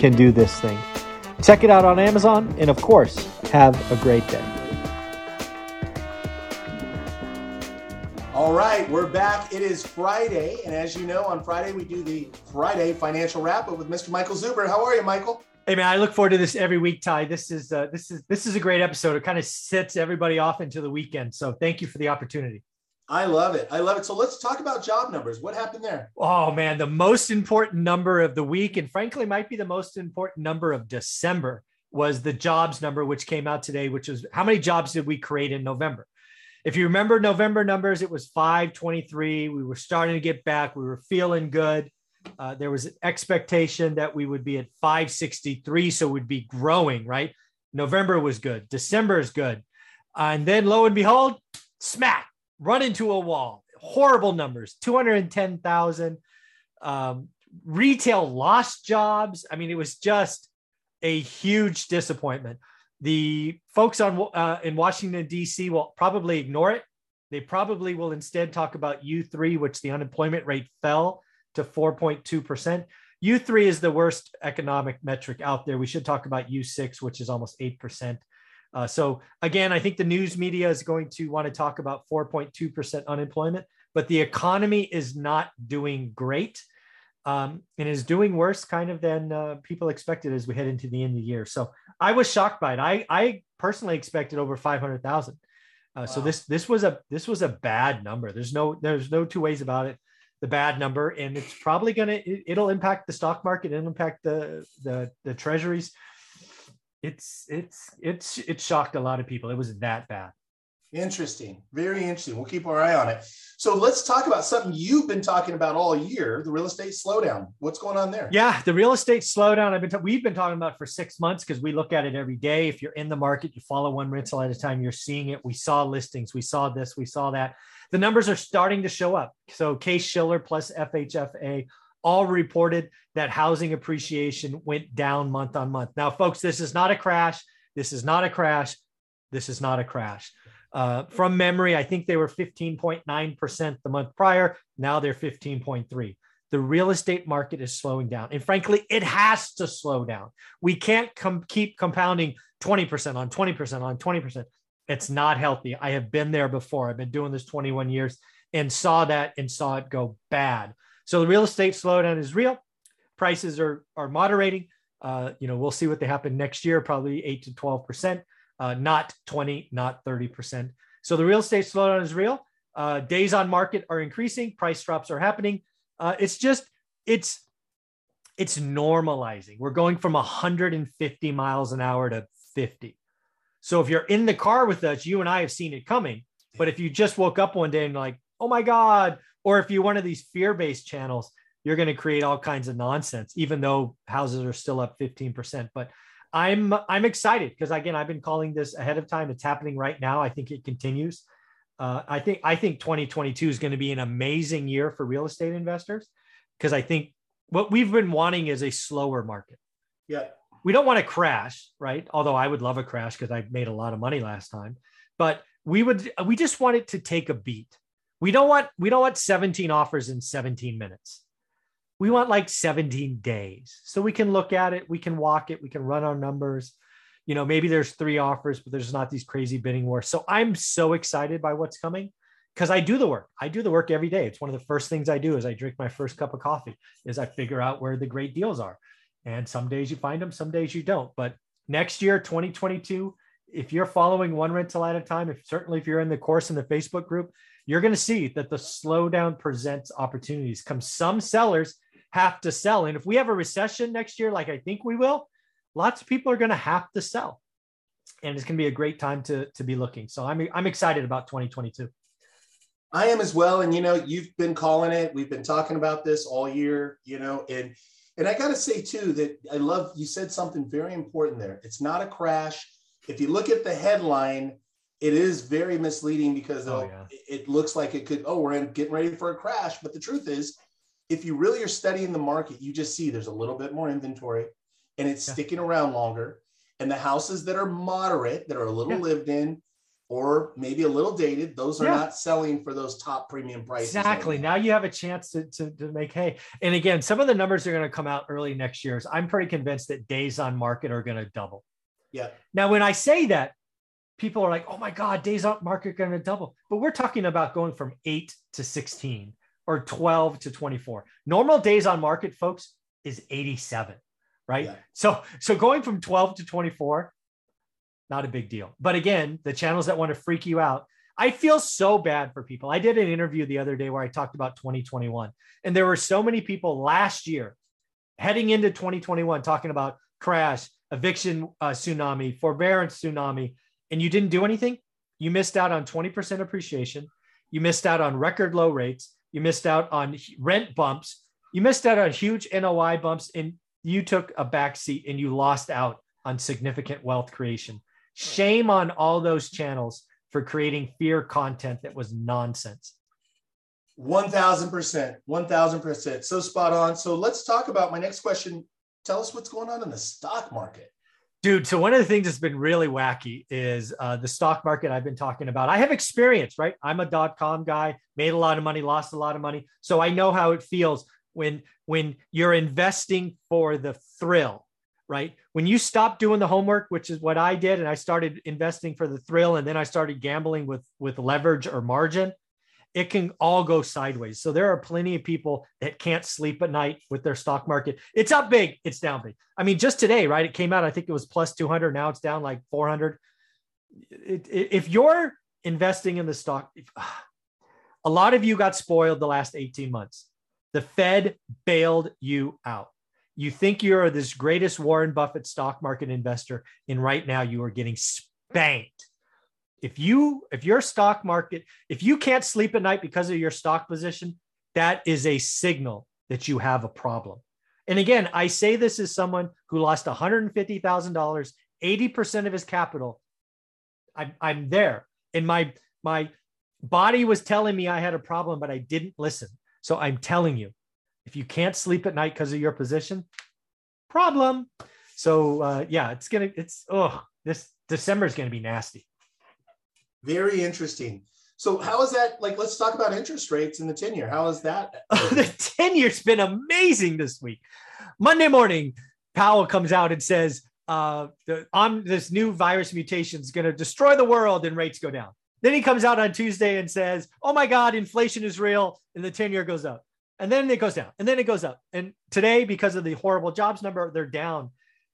can do this thing. Check it out on Amazon, and of course, have a great day. All right, we're back. It is Friday, and as you know, on Friday we do the Friday financial wrap up with Mr. Michael Zuber. How are you, Michael? Hey man, I look forward to this every week, Ty. This is uh, this is this is a great episode. It kind of sets everybody off into the weekend. So thank you for the opportunity. I love it. I love it. So let's talk about job numbers. What happened there? Oh man, the most important number of the week, and frankly, might be the most important number of December, was the jobs number, which came out today, which was how many jobs did we create in November? If you remember November numbers, it was 523. We were starting to get back. We were feeling good. Uh, there was an expectation that we would be at 563, so we'd be growing, right? November was good. December is good. Uh, and then lo and behold, smack, run into a wall. Horrible numbers 210,000. Um, retail lost jobs. I mean, it was just a huge disappointment. The folks on uh, in Washington D.C. will probably ignore it. They probably will instead talk about U3, which the unemployment rate fell to 4.2 percent. U3 is the worst economic metric out there. We should talk about U6, which is almost eight percent. Uh, so again, I think the news media is going to want to talk about 4.2% unemployment, but the economy is not doing great um, and is doing worse kind of than uh, people expected as we head into the end of the year. So I was shocked by it. I, I personally expected over 500,000. Uh, wow. So this this was a this was a bad number. There's no there's no two ways about it. The bad number, and it's probably gonna it, it'll impact the stock market. It'll impact the the the treasuries it's it's it's it shocked a lot of people. It was that bad. Interesting. Very interesting. We'll keep our eye on it. So let's talk about something you've been talking about all year, the real estate slowdown. What's going on there? Yeah, the real estate slowdown I've been ta- we've been talking about for 6 months because we look at it every day. If you're in the market, you follow one rental at a time, you're seeing it. We saw listings, we saw this, we saw that. The numbers are starting to show up. So Case Shiller plus FHFA all reported that housing appreciation went down month on month. Now, folks, this is not a crash. This is not a crash. This is not a crash. Uh, from memory, I think they were 15.9% the month prior. Now they're 15.3. The real estate market is slowing down. And frankly, it has to slow down. We can't com- keep compounding 20% on 20% on 20%. It's not healthy. I have been there before. I've been doing this 21 years and saw that and saw it go bad. So the real estate slowdown is real. Prices are are moderating. Uh, you know, we'll see what they happen next year, probably eight to 12 percent, uh, not 20, not 30 percent. So the real estate slowdown is real. Uh, days on market are increasing. Price drops are happening. Uh, it's just it's it's normalizing. We're going from 150 miles an hour to 50. So if you're in the car with us, you and I have seen it coming. But if you just woke up one day and like, oh my God, or if you're one of these fear-based channels, you're going to create all kinds of nonsense, even though houses are still up 15%. But I'm I'm excited because again, I've been calling this ahead of time. It's happening right now. I think it continues. Uh, I think I think 2022 is going to be an amazing year for real estate investors because I think what we've been wanting is a slower market. Yeah. We don't want to crash, right? Although I would love a crash because I made a lot of money last time. But we would we just want it to take a beat. We don't want we don't want 17 offers in 17 minutes. We want like 17 days. So we can look at it, we can walk it, we can run our numbers. You know, maybe there's three offers, but there's not these crazy bidding wars. So I'm so excited by what's coming because I do the work. I do the work every day. It's one of the first things I do is I drink my first cup of coffee is I figure out where the great deals are. And some days you find them, some days you don't. But next year, 2022, if you're following one rental at a time, if certainly if you're in the course in the Facebook group, you're going to see that the slowdown presents opportunities. Come some sellers have to sell. And if we have a recession next year, like I think we will, lots of people are going to have to sell. And it's going to be a great time to, to be looking. So I'm, I'm excited about 2022. I am as well. And, you know, you've been calling it. We've been talking about this all year, you know, and And I got to say too that I love you said something very important there. It's not a crash. If you look at the headline, it is very misleading because oh, yeah. it looks like it could, oh, we're in, getting ready for a crash. But the truth is, if you really are studying the market, you just see there's a little bit more inventory and it's yeah. sticking around longer. And the houses that are moderate, that are a little yeah. lived in, or maybe a little dated, those are yeah. not selling for those top premium prices. Exactly. Now you have a chance to, to, to make hay. And again, some of the numbers are going to come out early next year. So I'm pretty convinced that days on market are going to double. Yeah. Now, when I say that, people are like, oh my God, days on market going to double. But we're talking about going from eight to 16 or 12 to 24. Normal days on market, folks, is 87, right? Yeah. So, so going from 12 to 24, not a big deal. But again, the channels that want to freak you out, I feel so bad for people. I did an interview the other day where I talked about 2021, and there were so many people last year heading into 2021 talking about crash, eviction uh, tsunami, forbearance tsunami, and you didn't do anything. You missed out on 20% appreciation. You missed out on record low rates. You missed out on rent bumps. You missed out on huge NOI bumps, and you took a back seat and you lost out on significant wealth creation. Shame on all those channels for creating fear content that was nonsense. 1000%. 1000%. So spot on. So let's talk about my next question. Tell us what's going on in the stock market. Dude, so one of the things that's been really wacky is uh, the stock market I've been talking about. I have experience, right? I'm a dot com guy, made a lot of money, lost a lot of money. So I know how it feels when when you're investing for the thrill right? When you stop doing the homework, which is what I did, and I started investing for the thrill, and then I started gambling with with leverage or margin, it can all go sideways. So there are plenty of people that can't sleep at night with their stock market. It's up big, it's down big. I mean, just today, right? It came out, I think it was plus 200. Now it's down like 400. It, it, if you're investing in the stock, if, a lot of you got spoiled the last 18 months. The Fed bailed you out. You think you're this greatest Warren Buffett stock market investor, and right now you are getting spanked. If you if your stock market, if you can't sleep at night because of your stock position, that is a signal that you have a problem. And again, I say this as someone who lost $150,000, 80% of his capital. I'm, I'm there. And my my body was telling me I had a problem, but I didn't listen. So I'm telling you, if you can't sleep at night because of your position, problem. So uh, yeah, it's gonna it's oh this December is gonna be nasty. Very interesting. So how is that like? Let's talk about interest rates in the ten year. How is that? the ten year's been amazing this week. Monday morning, Powell comes out and says, uh, the, on this new virus mutation is going to destroy the world and rates go down. Then he comes out on Tuesday and says, "Oh my God, inflation is real," and the ten year goes up and then it goes down and then it goes up. And today, because of the horrible jobs number, they're down.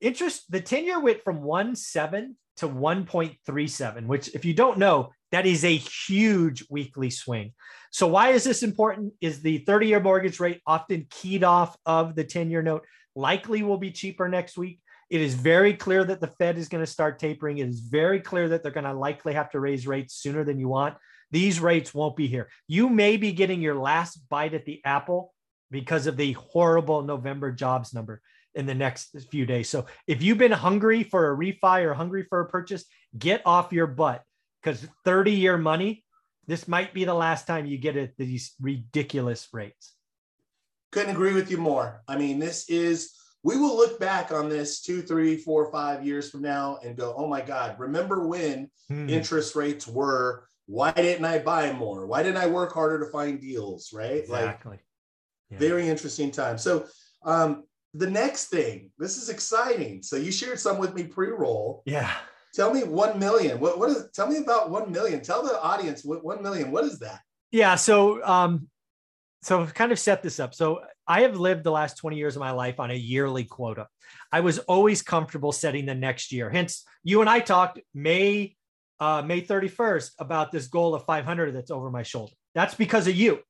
Interest, the 10 year went from 1.7 to 1.37, which, if you don't know, that is a huge weekly swing. So, why is this important? Is the 30 year mortgage rate often keyed off of the 10 year note? Likely will be cheaper next week. It is very clear that the Fed is going to start tapering. It is very clear that they're going to likely have to raise rates sooner than you want. These rates won't be here. You may be getting your last bite at the apple because of the horrible November jobs number in the next few days. So if you've been hungry for a refi or hungry for a purchase, get off your butt because 30 year money, this might be the last time you get at these ridiculous rates. Couldn't agree with you more. I mean, this is, we will look back on this two, three, four, five years from now and go, oh my God, remember when hmm. interest rates were why didn't I buy more? Why didn't I work harder to find deals? Right. Exactly. Like, yeah. Very interesting time. So, um, the next thing, this is exciting. So you shared some with me pre-roll. Yeah. Tell me one million. What what is tell me about one million? Tell the audience what one million, what is that? Yeah. So um, so kind of set this up. So I have lived the last 20 years of my life on a yearly quota. I was always comfortable setting the next year. Hence, you and I talked May uh, May 31st about this goal of 500 that's over my shoulder. That's because of you.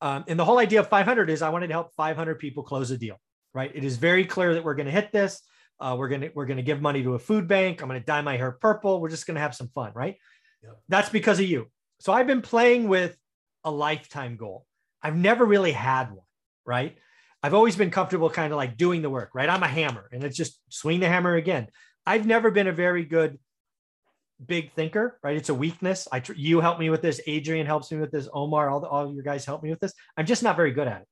Um, and the whole idea of 500 is I wanted to help 500 people close a deal, right? It is very clear that we're going to hit this. Uh, we're going to we're going to give money to a food bank. I'm going to dye my hair purple. We're just going to have some fun, right? Yep. That's because of you. So I've been playing with a lifetime goal. I've never really had one, right? I've always been comfortable kind of like doing the work, right? I'm a hammer and it's just swing the hammer again. I've never been a very good big thinker, right? It's a weakness. I tr- you help me with this. Adrian helps me with this. Omar, all the, all your guys help me with this. I'm just not very good at it.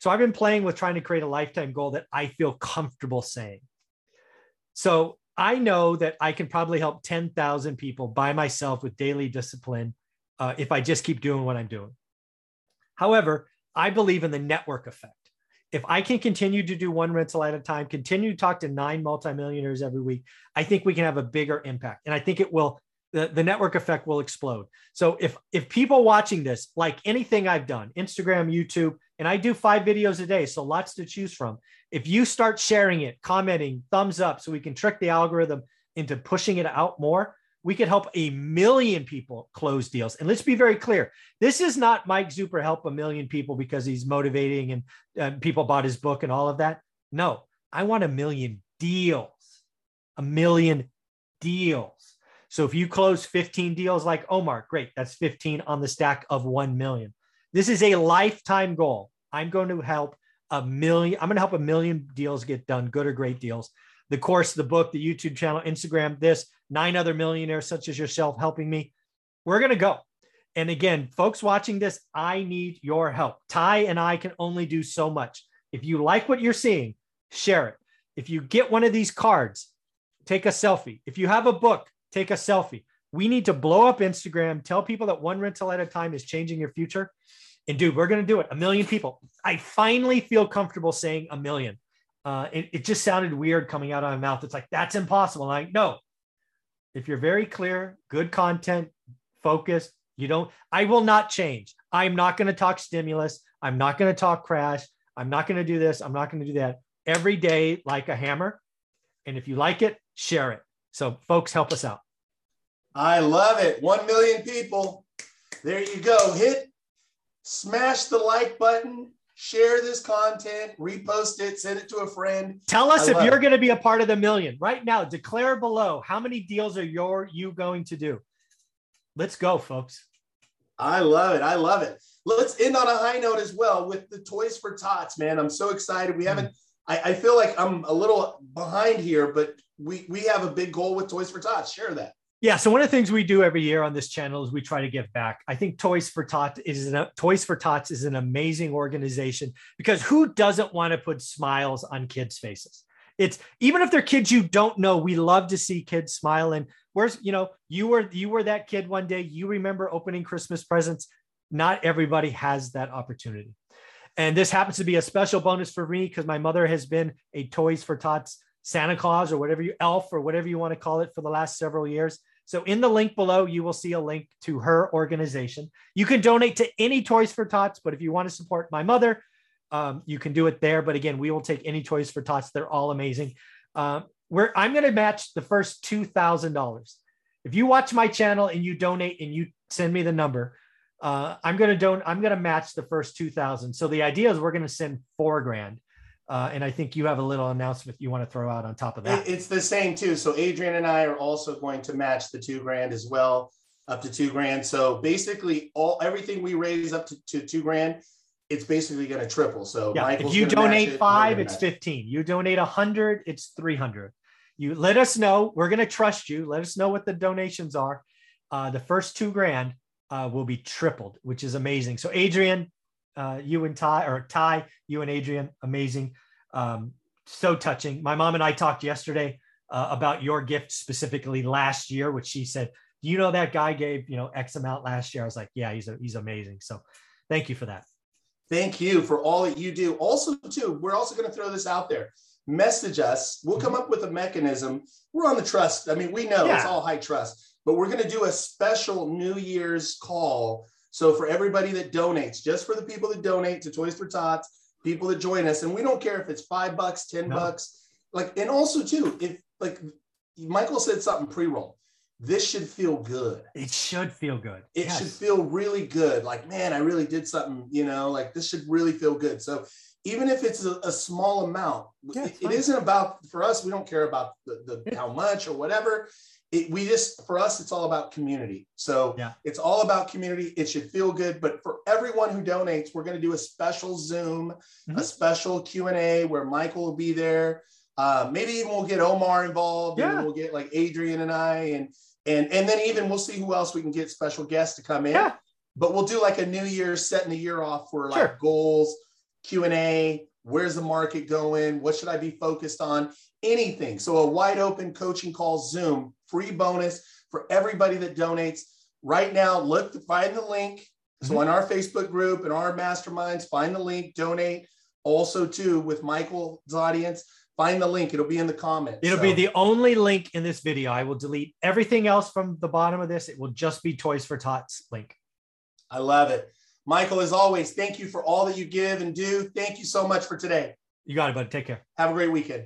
So I've been playing with trying to create a lifetime goal that I feel comfortable saying. So I know that I can probably help 10,000 people by myself with daily discipline uh, if I just keep doing what I'm doing. However, I believe in the network effect. If I can continue to do one rental at a time, continue to talk to nine multimillionaires every week, I think we can have a bigger impact. And I think it will, the, the network effect will explode. So if if people watching this, like anything I've done, Instagram, YouTube, and I do five videos a day, so lots to choose from. If you start sharing it, commenting, thumbs up, so we can trick the algorithm into pushing it out more, we could help a million people close deals. And let's be very clear this is not Mike Zuber help a million people because he's motivating and uh, people bought his book and all of that. No, I want a million deals, a million deals. So if you close 15 deals like Omar, great, that's 15 on the stack of 1 million. This is a lifetime goal. I'm going to help a million, I'm going to help a million deals get done, good or great deals. The course, the book, the YouTube channel, Instagram, this, nine other millionaires such as yourself helping me. We're going to go. And again, folks watching this, I need your help. Ty and I can only do so much. If you like what you're seeing, share it. If you get one of these cards, take a selfie. If you have a book, take a selfie. We need to blow up Instagram, tell people that one rental at a time is changing your future. And dude, we're going to do it. A million people. I finally feel comfortable saying a million. Uh, it, it, just sounded weird coming out of my mouth. It's like, that's impossible. Like, no, if you're very clear, good content, focused, you don't, I will not change. I'm not going to talk stimulus. I'm not going to talk crash. I'm not going to do this. I'm not going to do that every day like a hammer. And if you like it, share it. So, folks, help us out. I love it. 1 million people. There you go. Hit, smash the like button, share this content, repost it, send it to a friend. Tell us I if you're going to be a part of the million right now. Declare below how many deals are your you going to do. Let's go, folks. I love it. I love it. Let's end on a high note as well with the Toys for Tots, man. I'm so excited. We mm. haven't. I, I feel like I'm a little behind here, but we we have a big goal with Toys for Tots. Share that. Yeah. So one of the things we do every year on this channel is we try to give back. I think Toys for Tots is an, Toys for Tots is an amazing organization because who doesn't want to put smiles on kids' faces? It's even if they're kids you don't know, we love to see kids smile. And where's you know you were you were that kid one day. You remember opening Christmas presents. Not everybody has that opportunity. And this happens to be a special bonus for me because my mother has been a Toys for Tots Santa Claus or whatever you elf or whatever you want to call it for the last several years. So in the link below, you will see a link to her organization. You can donate to any Toys for Tots, but if you want to support my mother, um, you can do it there. But again, we will take any Toys for Tots. They're all amazing. Um, I'm going to match the first two thousand dollars. If you watch my channel and you donate and you send me the number, uh, I'm going to don. I'm going to match the first two thousand. So the idea is we're going to send four grand. Uh, and I think you have a little announcement you want to throw out on top of that. It's the same too. So Adrian and I are also going to match the two grand as well, up to two grand. So basically, all everything we raise up to, to two grand, it's basically going to triple. So yeah, if you donate it, five, it's fifteen. You donate a hundred, it's three hundred. You let us know. We're going to trust you. Let us know what the donations are. Uh, the first two grand uh, will be tripled, which is amazing. So Adrian, uh, you and Ty, or Ty, you and Adrian, amazing. Um, so touching. My mom and I talked yesterday uh, about your gift specifically last year, which she said, "Do you know that guy gave you know X amount last year?" I was like, "Yeah, he's a, he's amazing." So, thank you for that. Thank you for all that you do. Also, too, we're also going to throw this out there. Message us. We'll come up with a mechanism. We're on the trust. I mean, we know yeah. it's all high trust, but we're going to do a special New Year's call so for everybody that donates, just for the people that donate to Toys for Tots, people that join us, and we don't care if it's five bucks, ten no. bucks, like, and also too, if like Michael said something pre-roll, this should feel good. It should feel good. It yes. should feel really good. Like, man, I really did something, you know, like this should really feel good. So even if it's a, a small amount, yeah, it, it isn't about for us. We don't care about the, the how much or whatever it, we just for us it's all about community so yeah. it's all about community it should feel good but for everyone who donates we're going to do a special zoom mm-hmm. a special q&a where michael will be there uh, maybe even we'll get omar involved yeah. and we'll get like adrian and i and and and then even we'll see who else we can get special guests to come in yeah. but we'll do like a new year setting the year off for like sure. goals q&a where's the market going what should i be focused on anything so a wide open coaching call zoom free bonus for everybody that donates. Right now, look to find the link. So mm-hmm. on our Facebook group and our masterminds, find the link, donate. Also, too, with Michael's audience, find the link. It'll be in the comments. It'll so. be the only link in this video. I will delete everything else from the bottom of this. It will just be Toys for Tots link. I love it. Michael, as always, thank you for all that you give and do. Thank you so much for today. You got it, bud. Take care. Have a great weekend.